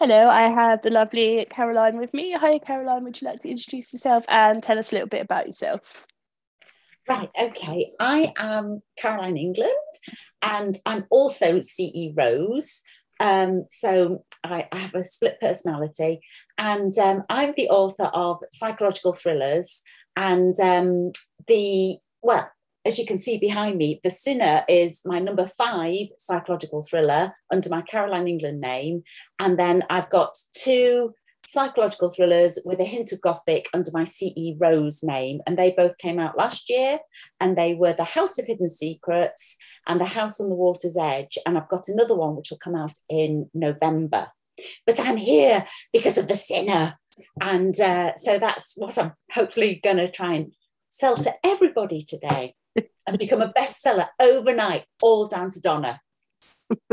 Hello, I have the lovely Caroline with me. Hi, Caroline. Would you like to introduce yourself and tell us a little bit about yourself? Right, okay. I am Caroline England and I'm also CE Rose. Um, so I, I, have a split personality and um, I'm the author of psychological thrillers and um, the, well, as you can see behind me, The Sinner is my number five psychological thriller under my Caroline England name. And then I've got two psychological thrillers with a hint of gothic under my CE Rose name. And they both came out last year. And they were The House of Hidden Secrets and The House on the Water's Edge. And I've got another one which will come out in November. But I'm here because of The Sinner. And uh, so that's what I'm hopefully going to try and sell to everybody today and become a bestseller overnight, all down to Donna.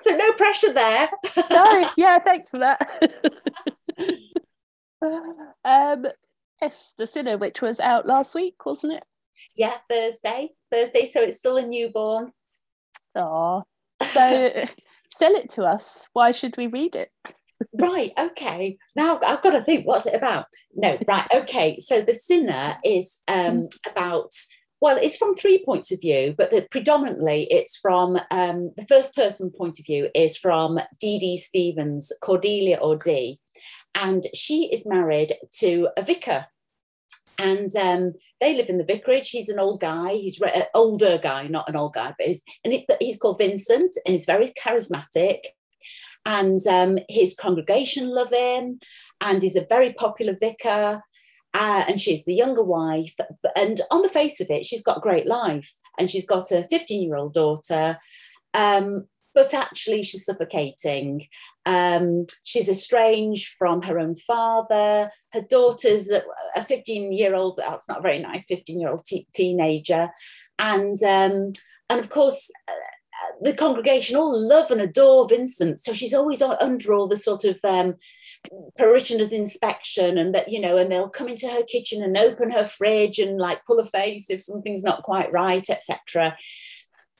so no pressure there. no, yeah, thanks for that. um, yes, The Sinner, which was out last week, wasn't it? Yeah, Thursday. Thursday, so it's still a newborn. Oh, so sell it to us. Why should we read it? Right okay now i've got to think what's it about no right okay so the sinner is um, about well, it's from three points of view, but the, predominantly it's from um, the first person point of view is from Dee Dee Stevens, Cordelia or Dee, and she is married to a vicar. And um, they live in the vicarage. He's an old guy. He's an older guy, not an old guy, but he's, and but he's called Vincent, and he's very charismatic. And um, his congregation love him, and he's a very popular vicar uh, and she's the younger wife. And on the face of it, she's got a great life, and she's got a 15 year old daughter. Um, but actually, she's suffocating. Um, she's estranged from her own father. Her daughter's a 15 year old, that's not very nice, 15 year old teenager. And, um, and of course, uh, the congregation all love and adore Vincent. So she's always under all the sort of um, parishioners' inspection, and that, you know, and they'll come into her kitchen and open her fridge and like pull a face if something's not quite right, etc.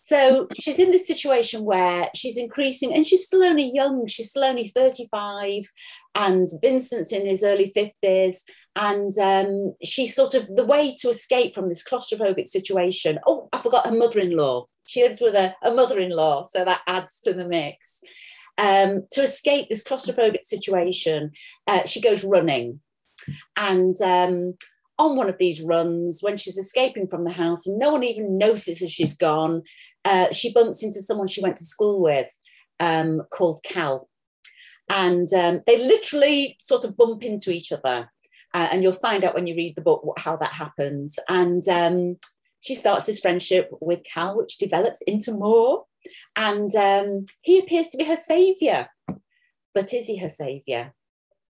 So she's in this situation where she's increasing, and she's still only young, she's still only 35, and Vincent's in his early 50s. And um, she's sort of the way to escape from this claustrophobic situation. Oh, I forgot her mother in law she lives with a, a mother-in-law, so that adds to the mix. Um, to escape this claustrophobic situation, uh, she goes running. And um, on one of these runs, when she's escaping from the house and no one even notices she's gone, uh, she bumps into someone she went to school with um, called Cal. And um, they literally sort of bump into each other. Uh, and you'll find out when you read the book what, how that happens. And um, she starts this friendship with Cal, which develops into more. And um, he appears to be her savior. But is he her savior?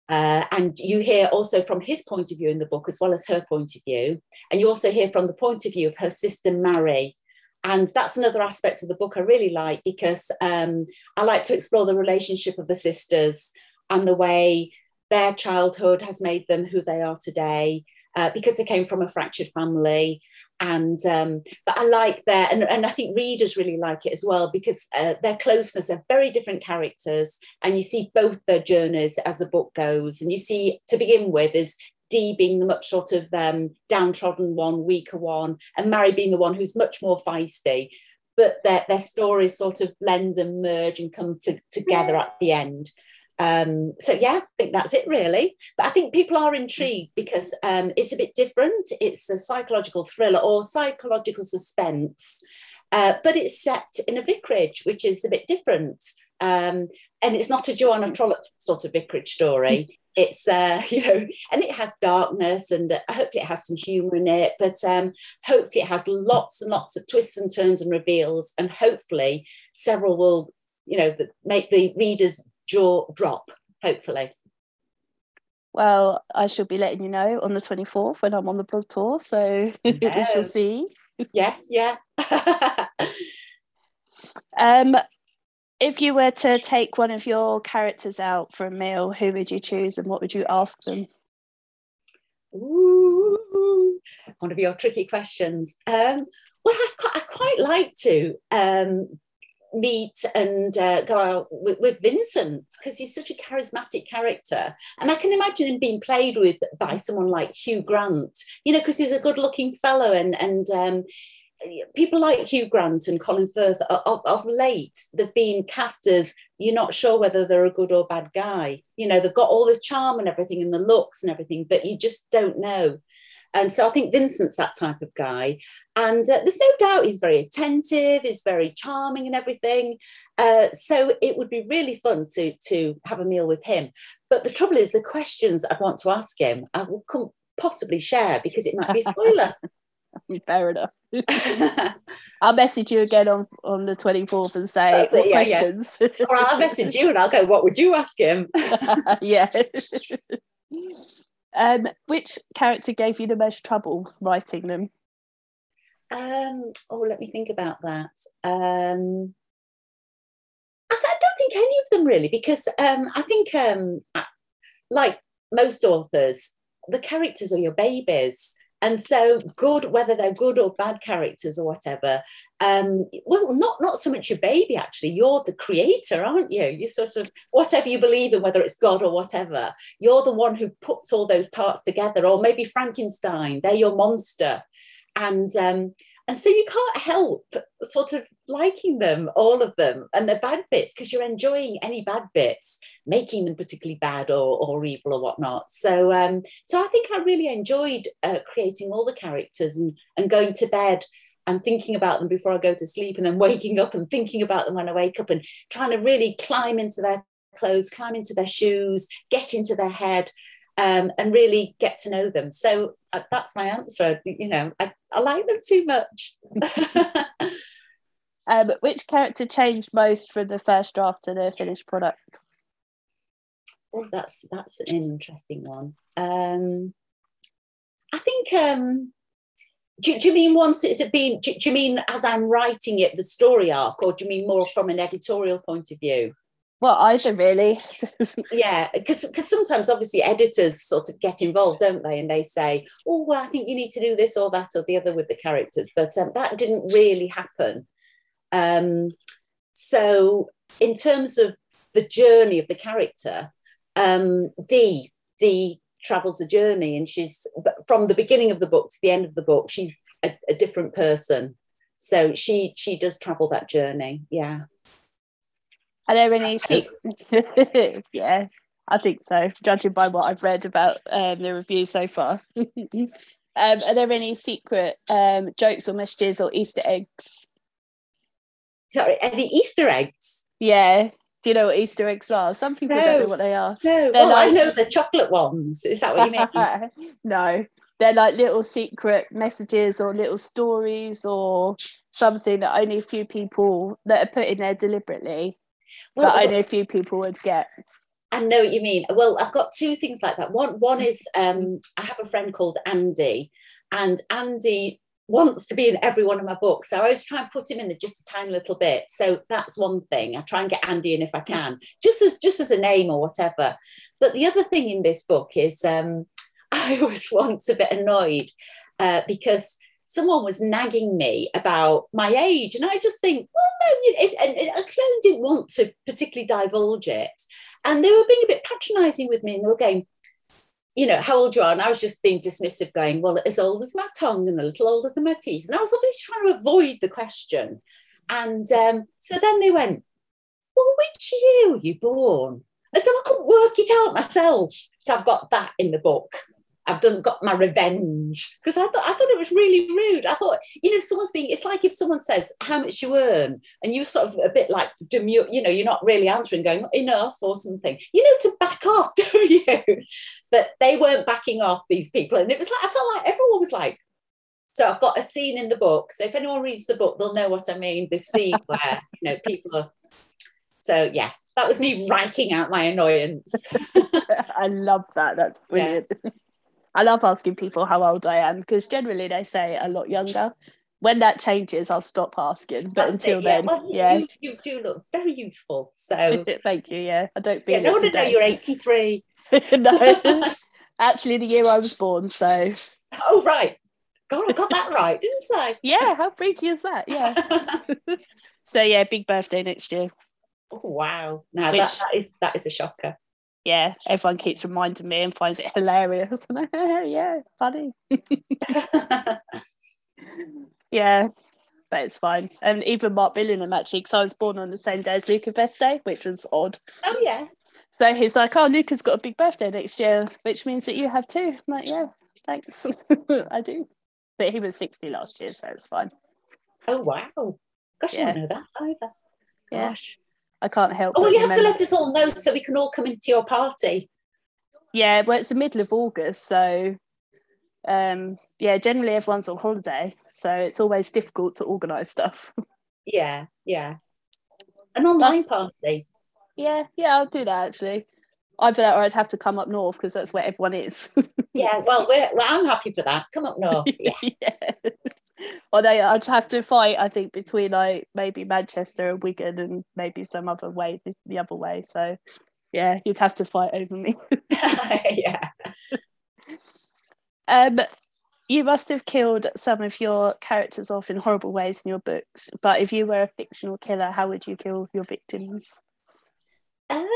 Uh, and you hear also from his point of view in the book, as well as her point of view. And you also hear from the point of view of her sister, Mary. And that's another aspect of the book I really like because um, I like to explore the relationship of the sisters and the way their childhood has made them who they are today uh, because they came from a fractured family and um, but I like their and, and I think readers really like it as well because uh, their closeness are very different characters and you see both their journeys as the book goes and you see to begin with is Dee being the much sort of um, downtrodden one, weaker one, and Mary being the one who's much more feisty. But their, their stories sort of blend and merge and come to, together at the end. Um, so yeah, I think that's it really. But I think people are intrigued because um, it's a bit different. It's a psychological thriller or psychological suspense, uh, but it's set in a vicarage, which is a bit different. Um, and it's not a Joanna Trollope sort of vicarage story. It's uh, you know, and it has darkness, and uh, hopefully it has some humour in it. But um, hopefully it has lots and lots of twists and turns and reveals, and hopefully several will you know make the readers jaw drop, hopefully. Well, I shall be letting you know on the 24th when I'm on the blog tour. So yes. we shall see. Yes, yeah. um, if you were to take one of your characters out for a meal, who would you choose and what would you ask them? Ooh, one of your tricky questions. Um, well, I quite, I quite like to um, meet and uh, go out with, with Vincent because he's such a charismatic character. And I can imagine him being played with by someone like Hugh Grant, you know, because he's a good looking fellow and, and, um, people like Hugh Grant and Colin Firth of, of, late, they've been cast as you're not sure whether they're a good or bad guy. You know, they've got all the charm and everything and the looks and everything, but you just don't know. And so I think Vincent's that type of guy. And uh, there's no doubt he's very attentive, he's very charming and everything. Uh, so it would be really fun to, to have a meal with him. But the trouble is, the questions I want to ask him, I will come, possibly share because it might be a spoiler. Fair enough. I'll message you again on, on the 24th and say it, yeah, questions. Yeah. Or I'll message you and I'll go, what would you ask him? yeah. Um, which character gave you the most trouble writing them? Um, oh, let me think about that. Um, I, I, don't think any of them really, because um, I think, um, like most authors, the characters are your babies and so good whether they're good or bad characters or whatever um, well not not so much your baby actually. You're the creator aren't you? You sort of whatever you believe in whether it's god or whatever you're the one who puts all those parts together. Or maybe frankenstein they're your monster. And um, and so you can't help sort of liking them, all of them, and the bad bits, because you're enjoying any bad bits, making them particularly bad or, or evil or whatnot. So, um, so I think I really enjoyed uh, creating all the characters and, and going to bed and thinking about them before I go to sleep, and then waking up and thinking about them when I wake up, and trying to really climb into their clothes, climb into their shoes, get into their head um, and really get to know them. So uh, that's my answer. You know, I, I like them too much. um, which character changed most from the first draft to the finished product? Oh, that's that's an interesting one. Um, I think. Um, do, do, you mean once it had been? Do, do you mean as I'm writing it, the story arc, or do you mean more from an editorial point of view? Well, either really. yeah, because because sometimes obviously editors sort of get involved, don't they? And they say, "Oh, well, I think you need to do this or that or the other with the characters," but um, that didn't really happen. Um, so, in terms of the journey of the character, um, Dee Dee travels a journey, and she's from the beginning of the book to the end of the book, she's a, a different person. So she she does travel that journey. Yeah. Are there any secrets? yeah, I think so, judging by what I've read about um, the review so far. um, are there any secret um, jokes or messages or Easter eggs? Sorry, any Easter eggs? Yeah. Do you know what Easter eggs are? Some people no, don't know what they are. No, well, like... I know the chocolate ones. Is that what you mean? no, they're like little secret messages or little stories or something that only a few people that are put in there deliberately well, that I know a few people would get. I know what you mean. Well, I've got two things like that. One, one is um, I have a friend called Andy, and Andy wants to be in every one of my books. So I always try and put him in just a tiny little bit. So that's one thing. I try and get Andy in if I can, just as just as a name or whatever. But the other thing in this book is um, I was once a bit annoyed uh, because someone was nagging me about my age. And I just think, well, no, you know, and, and I clearly didn't want to particularly divulge it. And they were being a bit patronizing with me and they were going, you know, how old you are? And I was just being dismissive, going, well, as old as my tongue and a little older than my teeth. And I was obviously trying to avoid the question. And um, so then they went, well, which year were you born? And so I couldn't work it out myself. So I've got that in the book. I've done got my revenge because I thought I thought it was really rude. I thought, you know, someone's being. It's like if someone says how much you earn, and you sort of a bit like demure. You know, you're not really answering, going enough or something. You know, to back off, don't you? But they weren't backing off these people, and it was like I felt like everyone was like. So I've got a scene in the book. So if anyone reads the book, they'll know what I mean. The scene where you know people are. So yeah, that was me writing out my annoyance. I love that. That's brilliant. Yeah. I love asking people how old I am because generally they say a lot younger. When that changes, I'll stop asking. But That's until it, yeah. then, well, yeah, you, you, do look very youthful. So thank you. Yeah, I don't feel. Yeah, no one know you're 83. no, actually, the year I was born. So. Oh right. God, I got that right, didn't I? Yeah, how freaky is that? Yeah. so yeah, big birthday next year. Oh, wow. Now Which- that, that is that is a shocker. Yeah, everyone keeps reminding me and finds it hilarious. And yeah, funny. Yeah, but it's fine. And even Mark Billingham actually, because I was born on the same day as Luca Veste, which was odd. oh yeah. So he's like, "Oh, Luca's got a big birthday next year, which means that you have too." I'm like, "Yeah, thanks, I do." But he was sixty last year, so it's fine. Oh wow. Gosh, I Yeah. don't know that either. Gosh. I can't help. Oh, well, you have to let us all know so we can all come into your party. Yeah, well, it's the middle of August, so um, yeah, generally everyone's on holiday, so it's always difficult to organise stuff. Yeah, yeah. An online That's- party. yeah, yeah, I'll do that actually. Either that, or I'd have to come up north because that's where everyone is. Yeah, well, we're, well, I'm happy for that. Come up north. Yeah. yeah. Although I'd have to fight, I think, between like maybe Manchester and Wigan and maybe some other way the- the other way. So yeah, you'd have to fight over me. yeah. Um, you must have killed some of your characters off in horrible ways in your books. But if you were a fictional killer, how would you kill your victims? Um,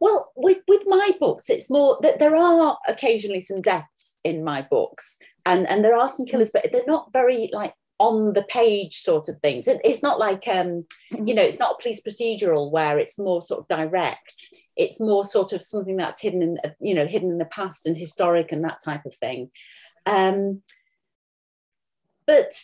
well, with with my books, it's more that there are occasionally some deaths in my books, and and there are some killers, but they're not very like on the page sort of things. It, it's not like um, you know, it's not a police procedural where it's more sort of direct. It's more sort of something that's hidden in you know hidden in the past and historic and that type of thing. Um, but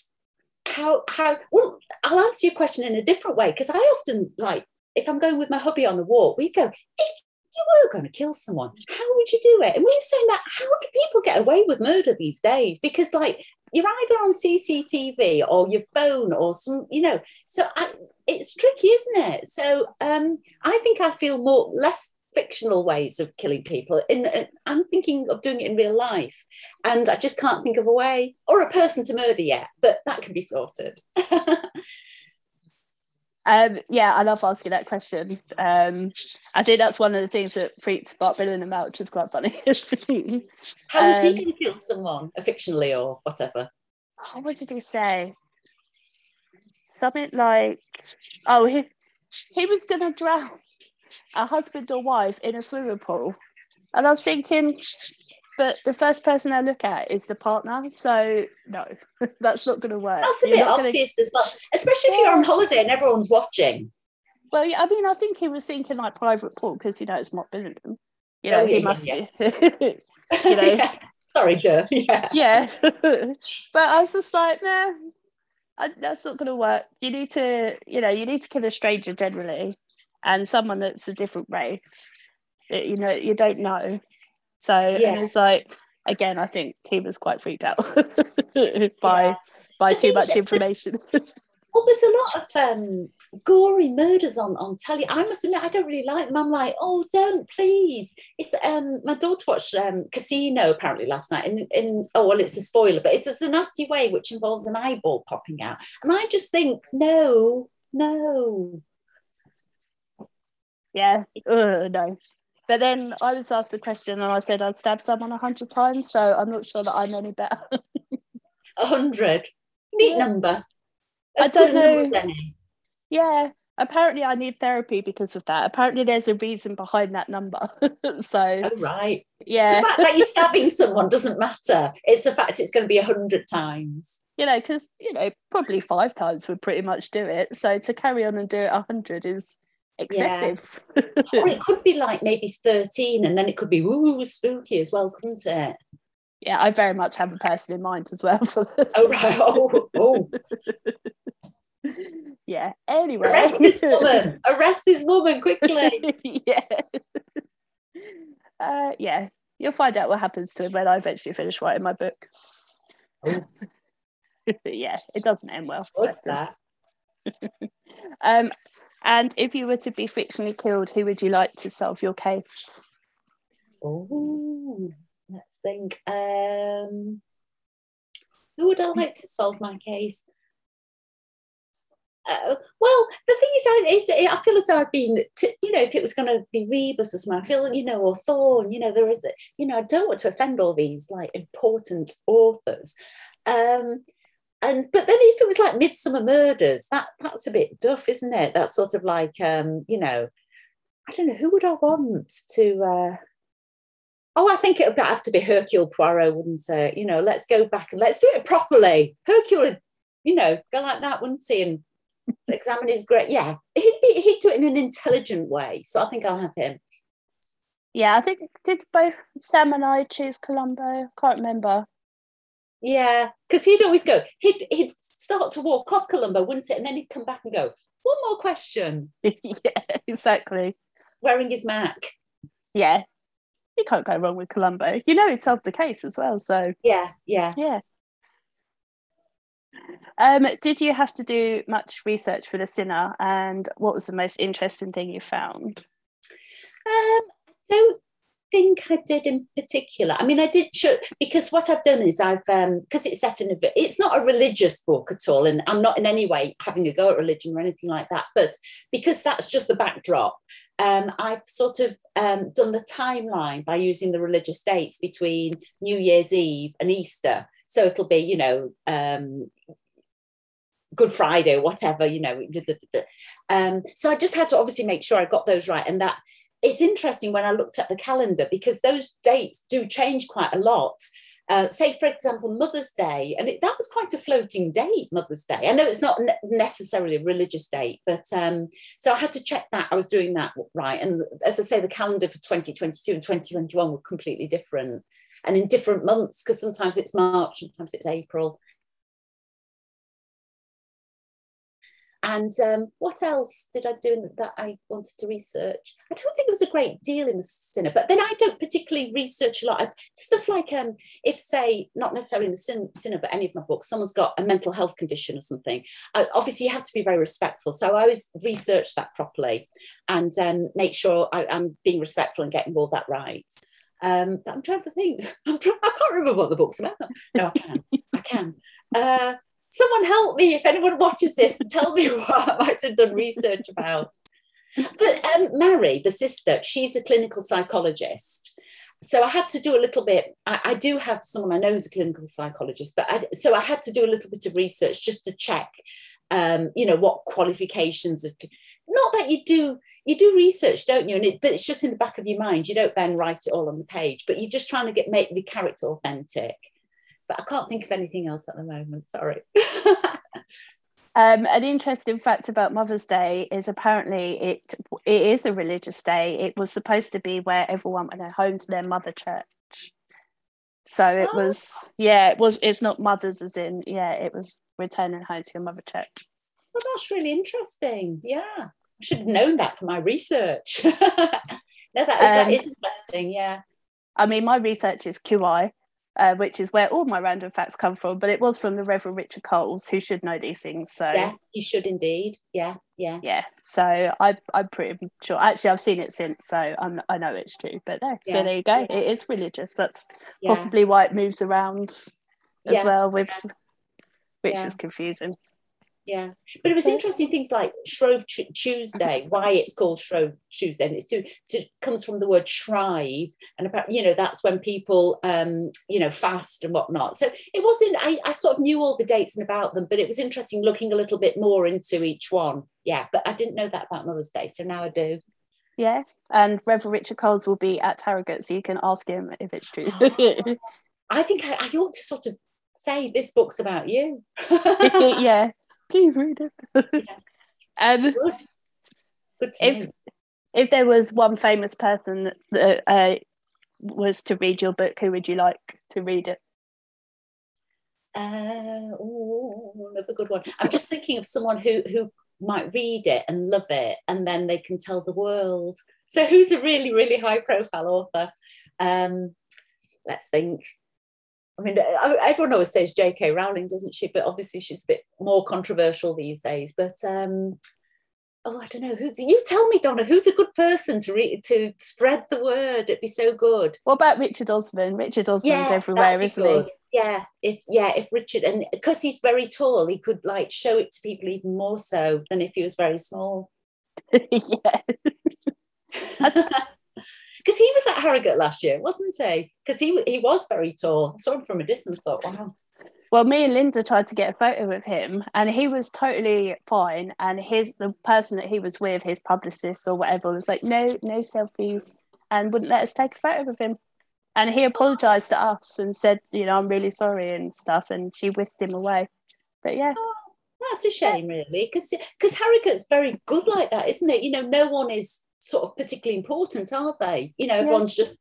how how well I'll answer your question in a different way because I often like if I'm going with my hubby on the walk, we go, if you were going to kill someone, how would you do it? And we were saying that, how do people get away with murder these days? Because, like, you're either on CCTV or your phone or some, you know, so I, it's tricky, isn't it? So um, I think I feel more, less fictional ways of killing people. In, in- I'm thinking of doing it in real life, and I just can't think of a way or a person to murder yet, but that can be sorted. Um, yeah, I love asking that question. Um, I think that's one of the things that freaks Mark Billingham out, which is quite funny. How was he Um, going to kill someone, fictionally or whatever? oh, what did he say? Something like, oh, he he was gonna drown a husband or wife in a swimming pool, and I was thinking, but the first person I look at is the partner, so no, that's not gonna work. That's a You're bit not gonna- obvious as well, especially if you're on holiday and everyone's watching. Well, yeah, I mean, I think he was thinking like private pool because you know it's Mark Billingham. You oh, know, Oh, he yeah, must yeah, be. You know. Yeah. Sorry, duh. Yeah. yeah but i was just like nah I, that's not going to work you need to you know you need to kill a stranger generally and someone that's a different race that you know you don't know so Yeah. and it's like again i think he was quite freaked out by Yeah. by too much information Well, there's a lot of um, gory murders on on telly. I must admit, I don't really like them. I'm like, oh, don't please. It's um, my daughter watched um, Casino apparently last night. In in oh well, it's a spoiler, but it's, it's a nasty way which involves an eyeball popping out, and I just think no, no. yeah Ugh, no but then i was asked the question and i said i'd stab someone a hundred times so i'm not sure that i'm any better A hundred. Neat Yeah. number. I don't number know. Yeah, apparently I need therapy because of that. Apparently there's a reason behind that number. so Oh right. yeah, The fact that you're stabbing someone doesn't matter. It's the fact it's going to be a hundred times. you know, because you know, probably five times would pretty much do it. So to carry on and do it a hundred is excessive. Or it could be like maybe 13 and then it could be woo spooky as well, couldn't it? yeah, I very much have a person in mind as well. For Oh, right. Oh, oh. yeah. Anyway, arrest this woman. Arrest this woman quickly. yeah. Uh, yeah, you'll find out what happens to him when I eventually finish writing my book. Oh. yeah, it doesn't end well. What's that? Um, and if you were to be fictionally killed, who would you like to solve your case? Oh, let's think. Um, who would I like to solve my case? Uh, well, the thing is, I, is, I feel as though I've been, to, you know, if it was going to be Rebus or something, I feel, you know, or Thorne, you know, there is, you know, I don't want to offend all these like important authors. Um, and but then if it was like Midsomer Murders, that that's a bit duff, isn't it? That's sort of like um, you know, I don't know who would I want to. Uh, oh, I think it would have to be Hercule Poirot, wouldn't it? You know, let's go back and let's do it properly. Hercule, you know, go like that, wouldn't he? And examine his great. Yeah, he'd be he'd do it in an intelligent way. So I think I'll have him. Yeah, I think did both Sam and I choose Columbo. Can't remember. Yeah, because he'd always go, he'd, he'd start to walk off Columbo, wouldn't it? And then he'd come back and go, one more question. yeah, exactly. Wearing his Mac. Yeah, you can't go wrong with Columbo. You know, it solved the case as well. So yeah, yeah, yeah. Um, did you have to do much research for the Sinner, and what was the most interesting thing you found? Um, don't think I did in particular. I mean, I did show, because what I've done is I've um because it's set in a bit. It's not a religious book at all, and I'm not in any way having a go at religion or anything like that. But because that's just the backdrop, um, I've sort of um, done the timeline by using the religious dates between New Year's Eve and Easter. So it'll be, you know, um, Good Friday whatever, you know. Um, so I just had to obviously make sure I got those right, and that it's interesting when I looked at the calendar because those dates do change quite a lot. Uh, say, for example, Mother's Day, and it, that was quite a floating date, Mother's Day. I know it's not ne- necessarily a religious date, but um, so I had to check that I was doing that right. And as I say, the calendar for 2022 and 2021 were completely different and in different months because sometimes it's March, sometimes it's April. And um, what else did I do that I wanted to research? I don't think it was a great deal in the Sinner, but then I don't particularly research a lot. of stuff like um, if, say, not necessarily in the sin- Sinner, but any of my books, someone's got a mental health condition or something. Uh, obviously, you have to be very respectful. So I always research that properly and um, make sure I, am being respectful and getting all that right. Um, but I'm trying to think. I'm I can't remember what the book's about. No, I can. I can. Uh, someone help me if anyone watches this and tell me what I might have done research about. But um, Mary, the sister, she's a clinical psychologist. So I had to do a little bit. I, I do have someone I know is a clinical psychologist, but I, so I had to do a little bit of research just to check, um, you know, what qualifications. Are to, not that you do you do research, don't you? And it, but it's just in the back of your mind. You don't then write it all on the page, but you're just trying to get make the character authentic but I can't think of anything else at the moment. Sorry. Um, an interesting fact about Mother's Day is apparently it it is a religious day. It was supposed to be where everyone went home to their mother church. So it oh. was yeah, it was it's not mothers as in yeah, it was returning home to your mother church. Well that's really interesting. Yeah. I should have known that for my research. no, that, um, that is interesting, yeah. I mean my research is QI, uh, which is where all my random facts come from. But it was from the Reverend Richard Coles, who should know these things. So yeah, he should indeed. Yeah, yeah, yeah. So I, I'm pretty sure. Actually, I've seen it since, so I'm, I know it's true. But no, yeah, so there you go. Yeah. It is religious. That's possibly why it moves around as well, with which is confusing yeah. But it was interesting things like shrove tuesday why it's called shrove tuesday and it's to, to comes from the word shrive and about you know that's when people um you know fast and whatnot. So it wasn't I, I sort of knew all the dates and about them but it was interesting looking a little bit more into each one. Yeah but i didn't know that about mother's day so now i do. Yeah and reverend richard coles will be at harrogate so you can ask him if it's true. I think I, I ought to sort of say this book's about you. Yeah please read it. um, Good. Good if, if there was one famous person that uh, was to read your book, who would you like to read it? Uh, oh, another good one. I'm just thinking of someone who who might read it and love it, and then they can tell the world. So, who's a really, really high profile author? Um, let's think. I mean, everyone always says J.K. Rowling, doesn't she? But obviously, she's a bit more controversial these days. But um, oh, I don't know. Who's you? Tell me, Donna. Who's a good person to read to spread the word? It'd be so good. What about Richard Osman? Richard Osman's yeah, everywhere, isn't good. he? Yeah. If yeah, if Richard and because he's very tall, he could like show it to people even more so than if he was very small. yeah because he was at Harrogate last year, wasn't he? Because he he was very tall. I saw him from a distance. Thought, wow. Well, me and Linda tried to get a photo with him, and he was totally fine. And his the person that he was with, his publicist or whatever, was like, "No, no selfies," and wouldn't let us take a photo with him. And he apologized to us and said, "You know, I'm really sorry and stuff." And she whisked him away. But yeah, Oh, that's a shame, really, because because Harrogate's very good like that, isn't it? You know, no one is sort of particularly important, are they? You know, Yeah. everyone's just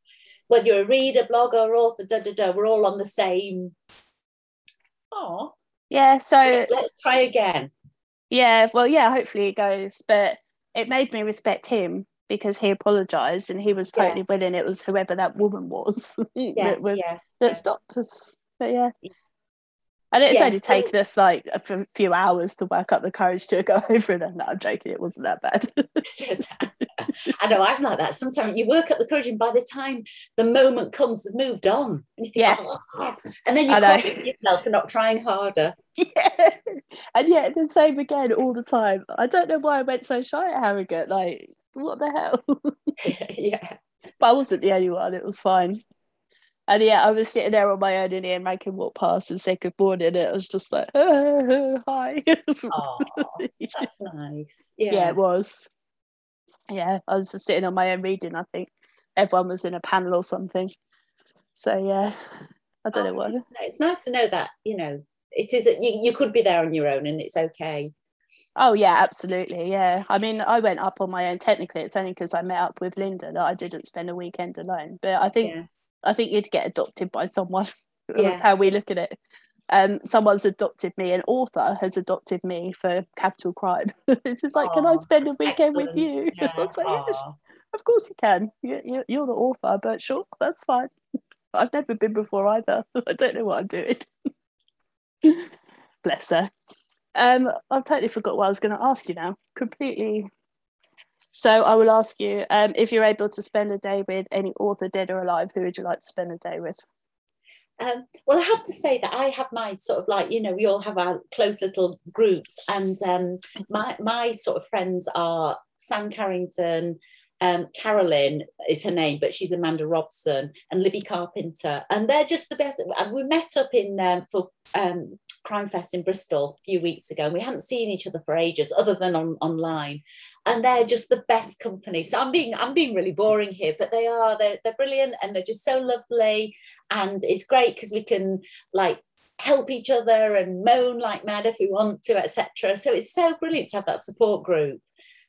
whether you're a reader, blogger, author, da da da. We're all on the same. Oh, yeah. So let's try again. Yeah, well, yeah, hopefully it goes. But it made me respect him because he apologized and he was Yeah. totally willing. It was whoever that woman was Yeah, that was yeah. that yeah. stopped us. But yeah. And it's Yeah, only so- taken us like a f- few hours to work up the courage to go over it. And no, I'm joking, it wasn't that bad. I know I'm like that. Sometimes you work up the courage, and by the time the moment comes, they've moved on. And you think, Yeah. "Oh," and then you question yourself for not trying harder. yeah. And yet the same again all the time. I don't know why I went so shy at Harrogate. Like, what the hell? yeah. but I wasn't the only one. It was fine. And yeah, I was sitting there on my own in the end, making walk past and say good morning. And it was just like, hi. Oh, that's nice. yeah. Yeah. it was. Yeah, I was just sitting on my own reading. I think everyone was in a panel or something. So yeah, I don't know what. it's- It's nice to know that, you know, it is, you, you could be there on your own and it's okay. Oh yeah, absolutely. Yeah, I mean, I went up on my own. Technically, it's only because I met up with Linda that I didn't spend a weekend alone. But I think Yeah. I think you'd get adopted by someone. Yeah. That's how we look at it. Um, someone's adopted me. An author has adopted me for capital crime. it's just like, can I spend a weekend with you? Yeah. I was like, "Yes, Aw. of course you can. You, you, you're the author, but sure, that's fine. I've never been before either. I don't know what I'm doing. Bless her. Um, I've totally forgot what I was going to ask you now. Completely. So I will ask you um, if you're able to spend a day with any author, dead or alive. Who would you like to spend a day with? Um, well, I have to say that I have my sort of like, you know, we all have our close little groups, and um, my my sort of friends are Sam Carrington, um, Carolyn is her name, but she's Amanda Robson, and Libby Carpenter, and they're just the best. And we met up in um, for um, Crime Fest in Bristol a few weeks ago, and we hadn't seen each other for ages, other than on online, and they're just the best company. So I'm being I'm being really boring here, but they are they're, they're brilliant, and they're just so lovely. And it's great because we can like help each other and moan like mad if we want to etc so it's so brilliant to have that support group.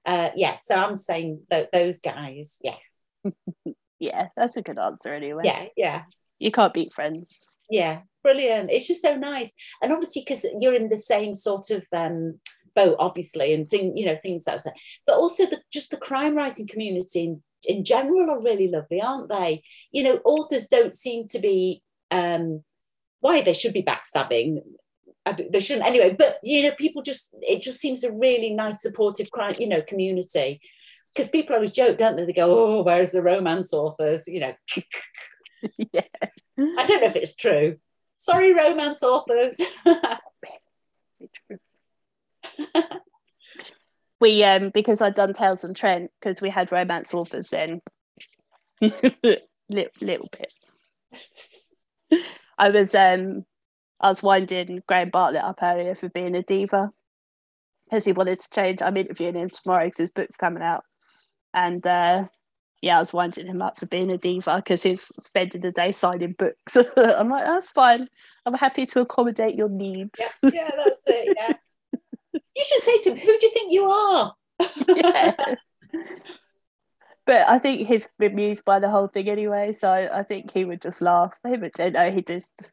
Uh yeah so i'm saying th- those guys yeah. Yeah, that's a good answer anyway. yeah yeah You can't beat friends. yeah brilliant. It's just so nice. And obviously because you're in the same sort of um boat obviously and thing you know things that but also the just the crime writing community in, in general are really lovely aren't they? You know authors don't seem to be um why they should be backstabbing. They shouldn't anyway but you know people just it just seems a really nice supportive crime you know community. Because people always joke don't they? They go oh where's the romance authors? You know yeah. i don't know if it's true sorry romance authors we um because I'd done Tales and Trent because we had romance authors then. little, little bit. I was um I was winding Graham Bartlett up earlier for being a diva because he wanted to change. I'm interviewing him tomorrow because his book's coming out, and uh, yeah, I was winding him up for being a diva because he's spending the day signing books. I'm like, that's fine. I'm happy to accommodate your needs. yeah, yeah that's it yeah you should say to him who do you think you are yeah. But I think he's bemused by the whole thing anyway, so I think he would just laugh. He would, no, he just,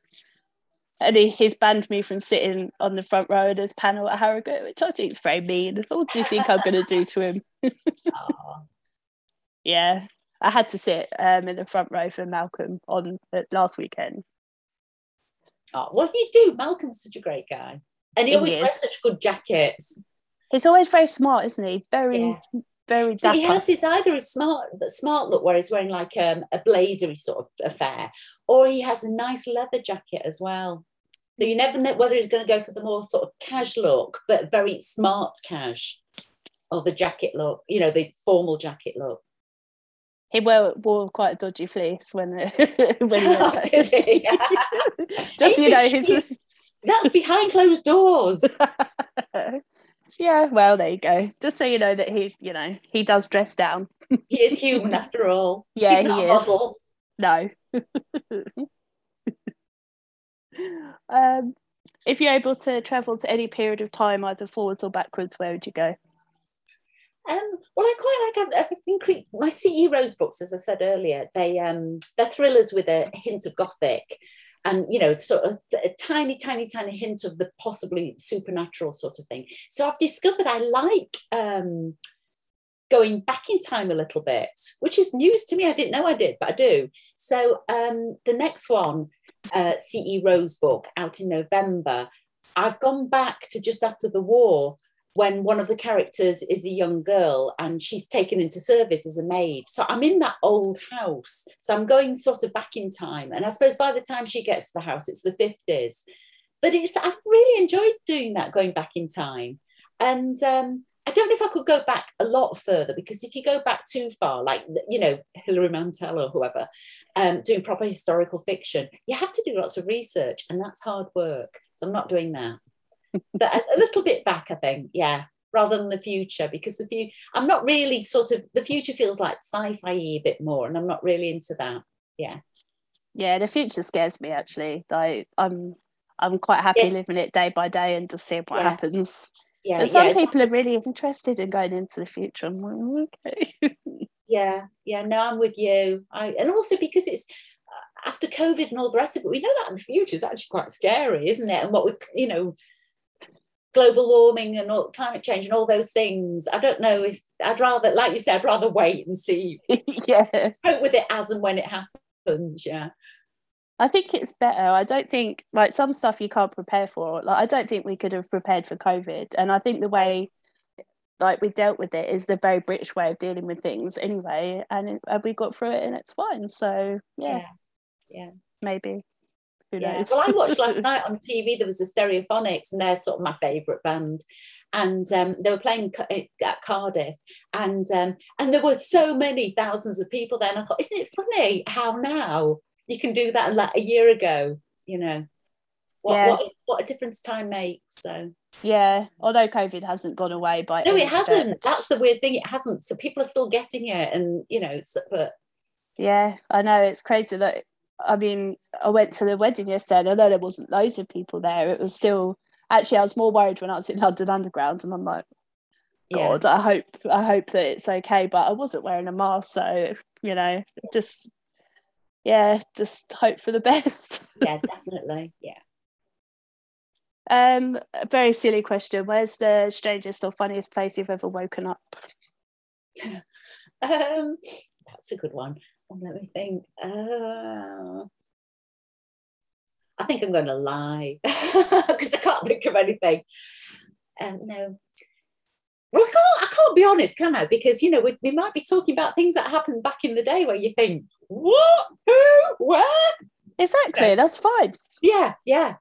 and he, he's banned me from sitting on the front row at his panel at Harrogate, which I think is very mean. What do you think I'm going to do to him? Yeah, I had to sit um, in the front row for Malcolm on uh, last weekend. Oh, do you do. Malcolm's such a great guy, and he He always is. wears such good jackets. He's always very smart, isn't he? Very, Yeah. very But he has his either a smart, smart look where he's wearing like um, a blazery sort of affair, or he has a nice leather jacket as well. So you never know whether he's going to go for the more sort of cash look, but very smart cash, or the jacket look. You know, the formal jacket look. He wore, wore quite a dodgy fleece when when he Oh, did he? just you know his That's behind closed doors. yeah, well, there you go. Just so you know that he's, you know, he does dress down. he is human after all. Yeah, He's not he a is. No. um, if you're able to travel to any period of time, either forwards or backwards, where would you go? Um, well, I quite like. I've, my CE Rose books, as I said earlier. They um, they're thrillers with a hint of gothic, and you know, sort of a tiny, tiny, tiny hint of the possibly supernatural sort of thing. So I've discovered I like um, going back in time a little bit, which is news to me. I didn't know I did, but I do. So um, the next one, uh, CE Rose book, out in November. I've gone back to just after the war when one of the characters is a young girl and she's taken into service as a maid. So I'm in that old house. So I'm going sort of back in time. And I suppose by the time she gets to the house, it's the 50s. But it's I've really enjoyed doing that, going back in time. And um, I don't know if I could go back a lot further because if you go back too far, like you know Hilary Mantel or whoever, um, doing proper historical fiction, you have to do lots of research, and that's hard work. So I'm not doing that but a, a little bit back, I think, yeah, rather than the future, because the future, I'm not really sort of, the future feels like sci-fi a bit more, and I'm not really into that. Yeah. Yeah, the future scares me actually. Like I'm I'm quite happy Yeah. living it day by day and just seeing what Yeah. happens. Yeah, but some yeah, people are really interested in going into the future. I'm like, okay. yeah, yeah. No, I'm with you. I, and also because it's uh, after COVID and all the rest of it, we know that in the future is actually quite scary, isn't it? And what we, you know, global warming and all, climate change and all those things. I don't know if I'd rather, like you said, I'd rather wait and see, yeah. cope with it as and when it happens. Yeah. I think it's better. I don't think like some stuff you can't prepare for. Like I don't think we could have prepared for COVID. And I think the way like we dealt with it is the very British way of dealing with things anyway. And, and we got through it and it's fine. So yeah, Yeah. Yeah. maybe. Who Yeah. knows? Well, I watched last night on TV. There was the Stereophonics, and they're sort of my favourite band. And um, they were playing at Cardiff, and um, and there were so many thousands of people there. And I thought, isn't it funny how now you can do that like a year ago? You know, what Yeah. what what a difference time makes. So yeah. Although COVID hasn't gone away by no, it hasn't. stretch. That's the weird thing. It hasn't. So people are still getting it, and you know, but Yeah, I know it's crazy. Like, I mean, I went to the wedding yesterday, and although there wasn't loads of people there, it was still. Actually, I was more worried when I was in London Underground, and I'm like, yeah, God, I hope, I hope that it's okay. But I wasn't wearing a mask, so you know, just yeah, just hope for the best. yeah, definitely, yeah. um, a very silly question. Where's the strangest or funniest place you've ever woken up? Um, that's a good one. Let me think. Uh, I think I'm going to lie because I can't think of anything. Um, no. Well, I can't, I can't be honest, can I? Because, you know, we, we might be talking about things that happened back in the day where you think, what? Who? Where? Exactly, that's fine. Yeah, yeah.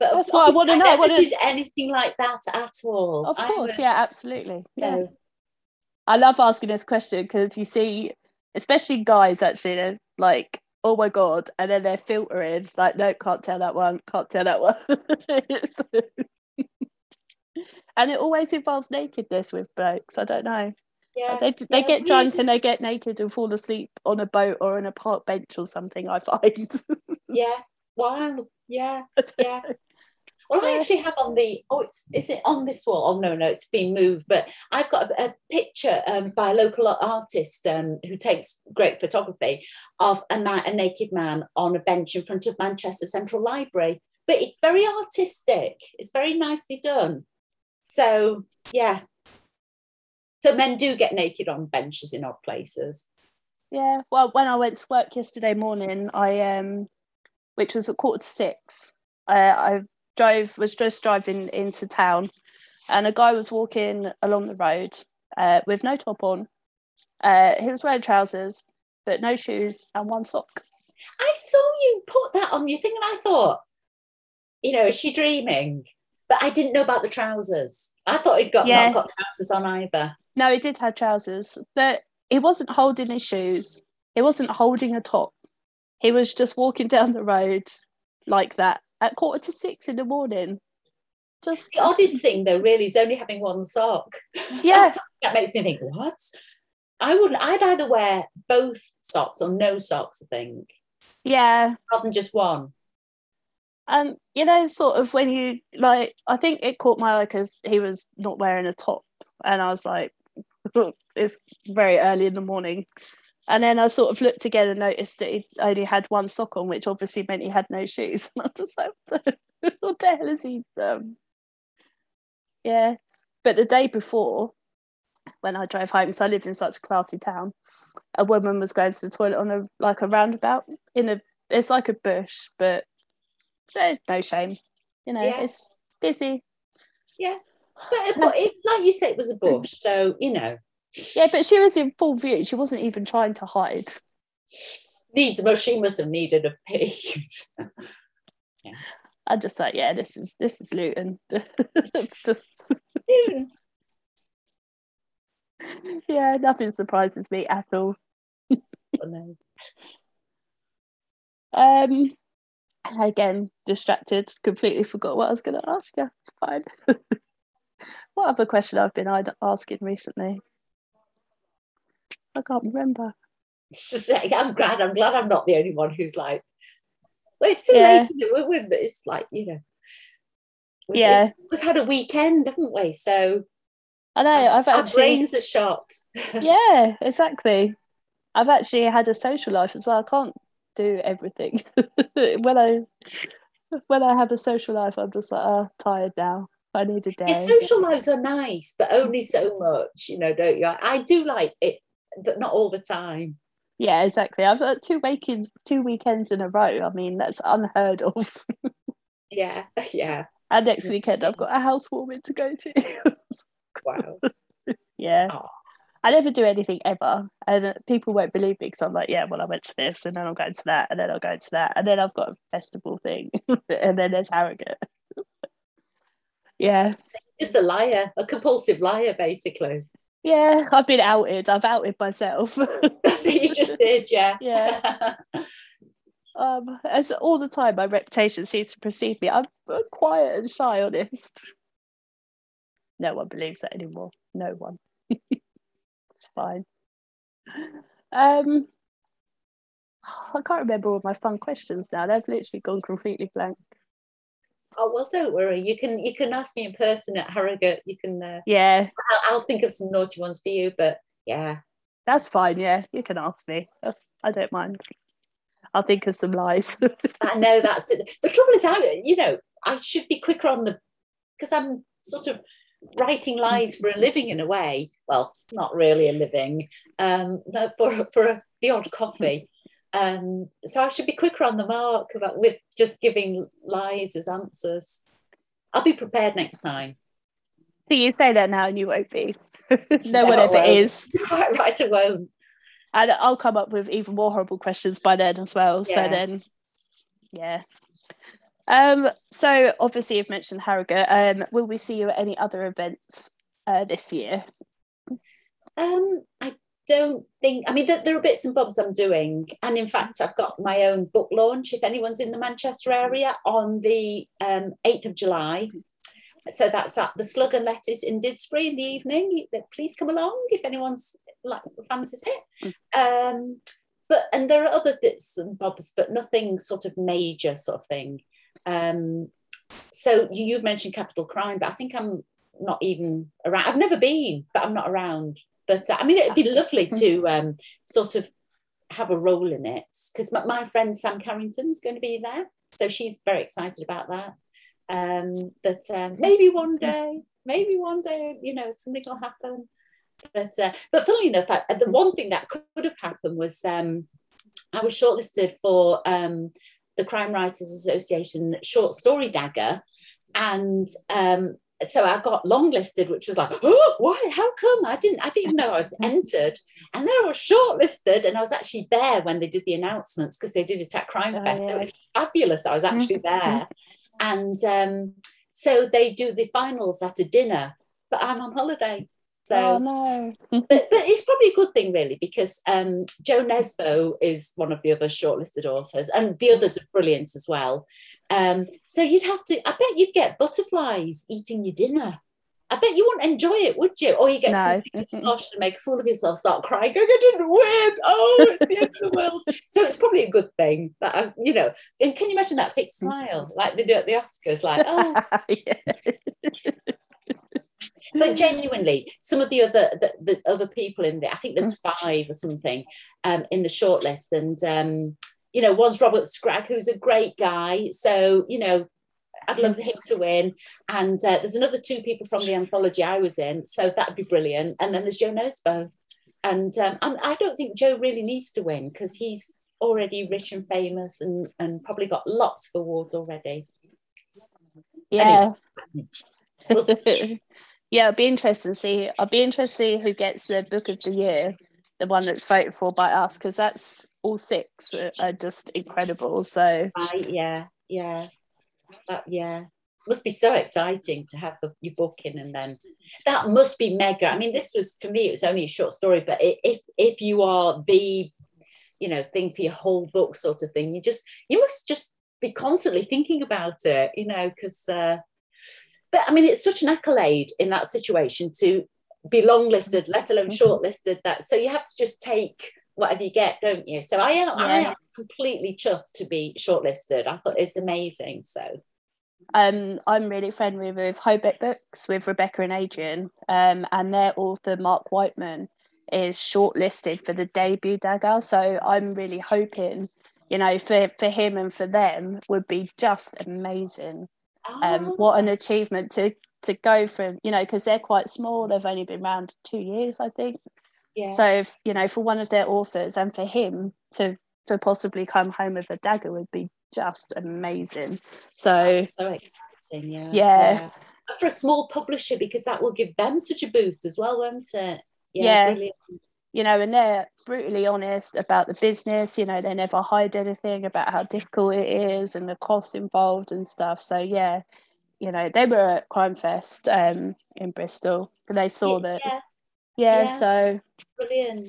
But That's what I wanna know. I never wanna- did anything like that at all. Of course, yeah, absolutely. Yeah. no. I love asking this question because you see, especially guys, actually, they're like, "Oh my god," and then they're filtering, like, "No, can't tell that one, can't tell that one." and it always involves nakedness with blokes. I don't know. Yeah, They they yeah, get drunk weird. and they get naked and fall asleep on a boat or on a park bench or something. I find. Yeah. Wow. Yeah. yeah. Well, I actually have on the oh, it's is it on this wall? Oh no, no, it's been moved. But I've got a, a picture um, by a local artist um, who takes great photography of a man, a naked man on a bench in front of Manchester Central Library. But it's very artistic. It's very nicely done. So yeah. So men do get naked on benches in odd places. Yeah, well, when I went to work yesterday morning, I um, which was at quarter to six, uh, I drove was just driving into town, and a guy was walking along the road uh, with no top on. Uh, he was wearing trousers, but no shoes and one sock. I saw you put that on your thing, and I thought, you know, is she dreaming? But I didn't know about the trousers. I thought he'd got Yeah. not got trousers on either. No, he did have trousers, but he wasn't holding his shoes. He wasn't holding a top. He was just walking down the road like that, at quarter to six in the morning. Just The oddest thing, though, really, is only having one sock. yeah, that makes me think, what? I wouldn't. I'd either wear both socks or no socks. I think yeah. rather than just one. And you know, sort of when you like, I think it caught my eye because he was not wearing a top, and I was like, it's very early in the morning. And then I sort of looked again and noticed that he only had one sock on, which obviously meant he had no shoes. And I was just like, what the, hell is he done? Yeah. But the day before, when I drove home, so I lived in such a classy town, a woman was going to the toilet on a like a roundabout in a it's like a bush, but so no shame. You know, Yeah. it's busy. Yeah, but, but it, like you said, it was a bush, so you know, Yeah, but she was in full view. She wasn't even trying to hide. needs. Well, she must have needed a pee. I just like, yeah, this is this is Luton. it's just yeah, nothing surprises me at all. Um again, distracted, completely forgot what I was gonna ask you. It's fine. what other question I've been asking recently? I can't remember. It's just like, I'm glad. I'm glad I'm not the only one who's like, well, it's too Yeah. late to do it with. But it's like you know, we've- Yeah. we've had a weekend, haven't we? So I know, I've our actually brains are shot. yeah, exactly. I've actually had a social life as well. I can't do everything. when I when I have a social life, I'm just like, oh, tired now. I need a day. Your social lives are nice, but only so much, you know, don't you? I do like it, but not all the time. Yeah, exactly. I've got two weekends, two weekends in a row. I mean, that's unheard of. Yeah, yeah. and next weekend, I've got a housewarming to go to. Wow. yeah. Oh. I never do anything ever, and uh, people won't believe me because I'm like, yeah, well, I went to this, and then I'm going to that, and then I'll go to that, and then I've got a festival thing, and then there's Harrogate. yeah, Just a liar, a compulsive liar, basically. Yeah, I've been outed. I've outed myself. That's what you just did, yeah. Yeah. um, as all the time, my reputation seems to precede me. I'm quiet and shy, honest. No one believes that anymore. No one. it's fine. Um, I can't remember all my fun questions now. They've literally gone completely blank. Oh well, don't worry. You can you can ask me in person at Harrogate. You can. Uh, Yeah, I'll, I'll think of some naughty ones for you. But yeah, that's fine. Yeah, you can ask me. I don't mind. I'll think of some lies. I know that's it. The trouble is, I you know I should be quicker on the because I'm sort of writing lies for a living in a way. Well, not really a living, um, but for for a, the odd coffee. Um, so I should be quicker on the mark about with just giving lies as answers. I'll be prepared next time. See, you say that now and you won't be. no one ever is. Quite right, I won't. and I'll come up with even more horrible questions by then as well. So then, yeah. Um. So obviously, you've mentioned Harrogate. Um. Will we see you at any other events uh, this year? Um, I don't think. I mean, there, there are bits and bobs I'm doing, and in fact, I've got my own book launch. If anyone's in the Manchester area, on the um, 8th of July. So that's at the Slug and Lettuce in Didsbury in the evening. Please come along if anyone's like fancies it. Um, but and there are other bits and bobs, but nothing sort of major sort of thing. Um, so you, you've mentioned capital crime, but I think I'm not even around. I've never been, but I'm not around. But uh, I mean, it'd be lovely to um, sort of have a role in it because my, my friend Sam Carrington's going to be there, so she's very excited about that. Um, but um, maybe one day, maybe one day, you know, something will happen. But uh, but funnily enough, I, the one thing that could have happened was um, I was shortlisted for um, the Crime Writers Association short story dagger, and um, so I got longlisted, which was like, oh, why? How come? I didn't, I didn't even know I was entered. And then I was shortlisted, and I was actually there when they did the announcements because they did it at Crime Oh, Fest. So it was fabulous. I was actually there, and um, so they do the finals at a dinner, but I'm on holiday. So, oh no. but, but it's probably a good thing, really, because um, Jo Nesbø is one of the other shortlisted authors, and the others are brilliant as well. Um, so you'd have to, I bet you'd get butterflies eating your dinner. I bet you wouldn't enjoy it, would you? Or you get No. flushed and make a fool of yourself, start crying, going, I didn't win. Oh, it's the end of the world. So it's probably a good thing that I, you know. And can you imagine that fake smile like they do at the Oscars? Like, oh, yeah. But genuinely, some of the other the, the other people in there, I think there's five or something um, in the shortlist, and um, you know, one's Robert Scragg, who's a great guy. So you know, I'd love him to win. And uh, there's another two people from the anthology I was in, so that'd be brilliant. And then there's Jo Nesbø, and um, I'm, don't think Joe really needs to win because he's already rich and famous and and probably got lots of awards already. Yeah. We'll yeah, it'll be interesting to see. I'll be interested to see who gets the book of the year, the one that's voted for by us, because that's all six are- just incredible. So yeah, yeah, yeah. Must be so exciting to have the, your book in, and then that must be mega. I mean, this was for me. It was only a short story, but if if you are the, you know, thing for your whole book, sort of thing, you just you must just be constantly thinking about it, you know, because. Uh, but I mean, it's such an accolade in that situation to be longlisted, let alone shortlisted. That so you have to just take whatever you get, don't you? So I am, I am completely chuffed to be shortlisted. I thought it's amazing. So um, I'm really friendly with Hobeck Books with Rebecca and Adrian, um, and their author Mark Wightman is shortlisted for the debut dagger. So I'm really hoping, you know, for for him and for them would be just amazing. Um, what an achievement to to go from, you know, because they're quite small. They've only been around two years, I think. yeah. So if, you know, for one of their authors and for him to to possibly come home with a dagger would be just amazing. So That's so exciting. Yeah. Yeah. And For a small publisher, because that will give them such a boost as well, won't it? Yeah. brilliant. you know, and they're brutally honest about the business. You know, they never hide anything about how difficult it is and the costs involved and stuff. So yeah, you know, they were at Crime Fest um, in Bristol. and They saw that. Yeah, Yeah, yeah. so brilliant.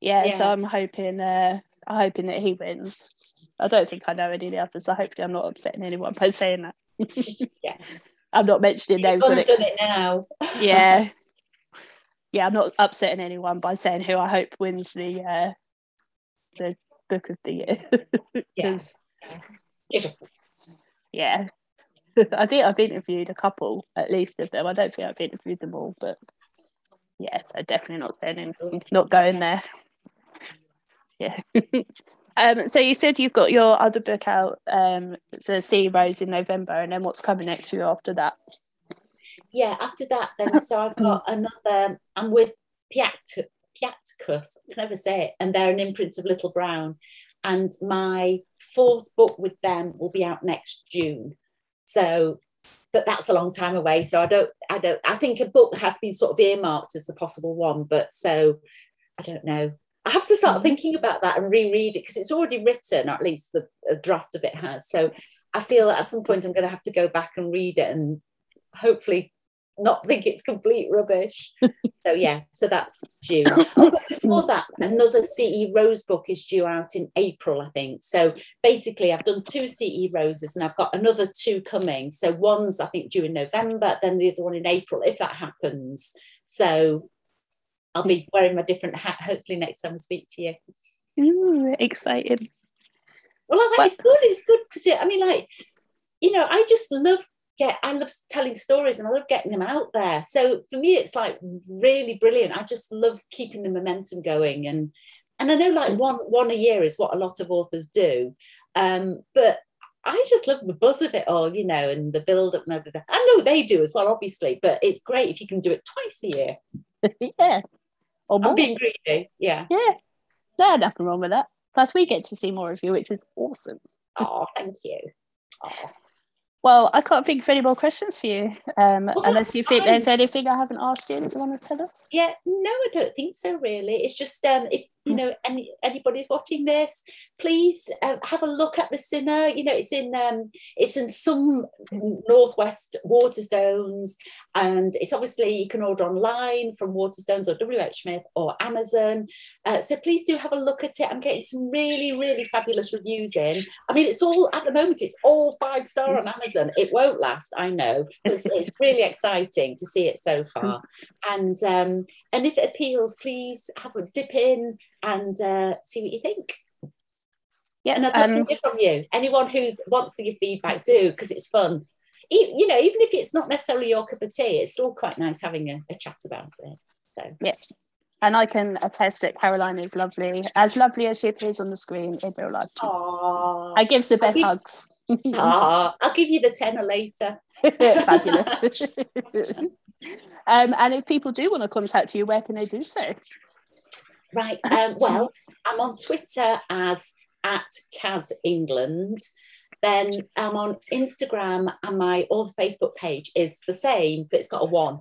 yeah, so I'm hoping. Uh, I'm hoping that he wins. I don't think I know any of the others, so hopefully I'm not upsetting anyone by saying that. Yeah. I'm not mentioning You've names and it done it now. yeah yeah i'm not upsetting anyone by saying who i hope wins the uh the book of the year. Yeah. yeah. I think i've interviewed a couple at least of them. I don't think i've interviewed them all but yeah so definitely not saying anything not going there. Yeah. Um so you said you've got your other book out um so CE Rose in november and then what's coming next for you after that yeah, after that, then so I've got another. I'm with Piat Piatkus. I can never say it, and they're an imprint of Little Brown, and my fourth book with them will be out next June. So, but that's a long time away. So I don't, I don't, I think a book has been sort of earmarked as the possible one, but so I don't know. I have to start Mhm. thinking about that and reread it because it's already written, or at least the draft of it has. So I feel at some point I'm going to have to go back and read it and hopefully not think it's complete rubbish. so yeah, so that's June. Oh, before that, another CE Rose book is due out in April, I think. So basically, I've done two CE Roses and I've got another two coming. So one's I think due in November, then the other one in April, if that happens. So I'll be wearing my different hat. Hopefully next time I speak to you. Ooh, exciting Well, I But- it's good. It's good because I mean, like, you know, I just love get. I love telling stories and I love getting them out there. So for me, it's like really brilliant. I just love keeping the momentum going, and and I know like one one a year is what a lot of authors do, um, but I just love the buzz of it all, you know, and the build up and everything. I know they do as well, obviously, but it's great if you can do it twice a year. yeah or I'm being greedy, yeah. Yeah, no, nothing wrong with that. Plus, we get to see more of you, which is awesome. Oh, thank you. Oh. Well, I can't think of any more questions for you, um, Well, unless you think fine. there's anything I haven't asked you that you want to tell us. Yeah, no, I don't think so. Really, it's just um, if you know any anybody's watching this please uh, have a look at the sinner. You know it's in um it's in some northwest waterstones and it's obviously you can order online from waterstones or wh smith or amazon. Uh, so please do have a look at it. I'm getting some really really fabulous reviews in. I mean it's all at the moment it's all five star on amazon. It won't last i know but it's, it's really exciting to see it so far. And um and if it appeals please have a dip in and uh, see what you think. Yeah, and I'd love um, to hear from you. Anyone who wants to give feedback, do because it's fun. Even, you know, even if it's not necessarily your cup of tea, it's still quite nice having a, a chat about it. So yeah, and I can attest that Caroline is lovely, as lovely as she appears on the screen in real life. Too. Aww. I give the best give, hugs. Aww, I'll give you the tenner later. Fabulous. um, and if people do want to contact you, where can they do so? Right. Um, well, I'm on Twitter as at Kaz England. Then I'm on Instagram, and my author Facebook page is the same, but it's got a one.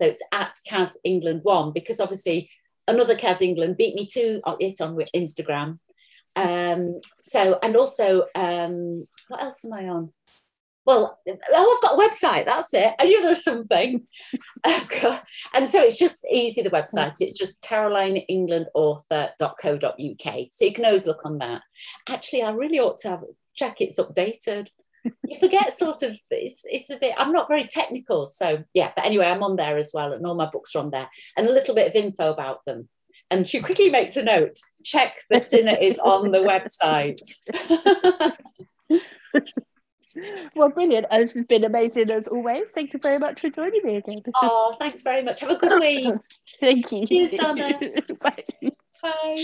So it's at Kaz England one because obviously another Kaz England beat me to it on Instagram. Um, so and also um, what else am I on? Well, oh, I've got a website. That's it. I knew there was something. and so it's just easy, the website. It's just carolineenglandauthor.co.uk. So you can always look on that. Actually, I really ought to have check it's updated. You forget sort of it's it's a bit I'm not very technical. So yeah, but anyway, I'm on there as well, and all my books are on there, and a little bit of info about them. And she quickly makes a note, check the sinner is on the website. well, brilliant. Uh, this has been amazing as always. Thank you very much for joining me again. Oh, thanks very much. Have a good week. Thank you. Cheers, Donna. Bye. Bye.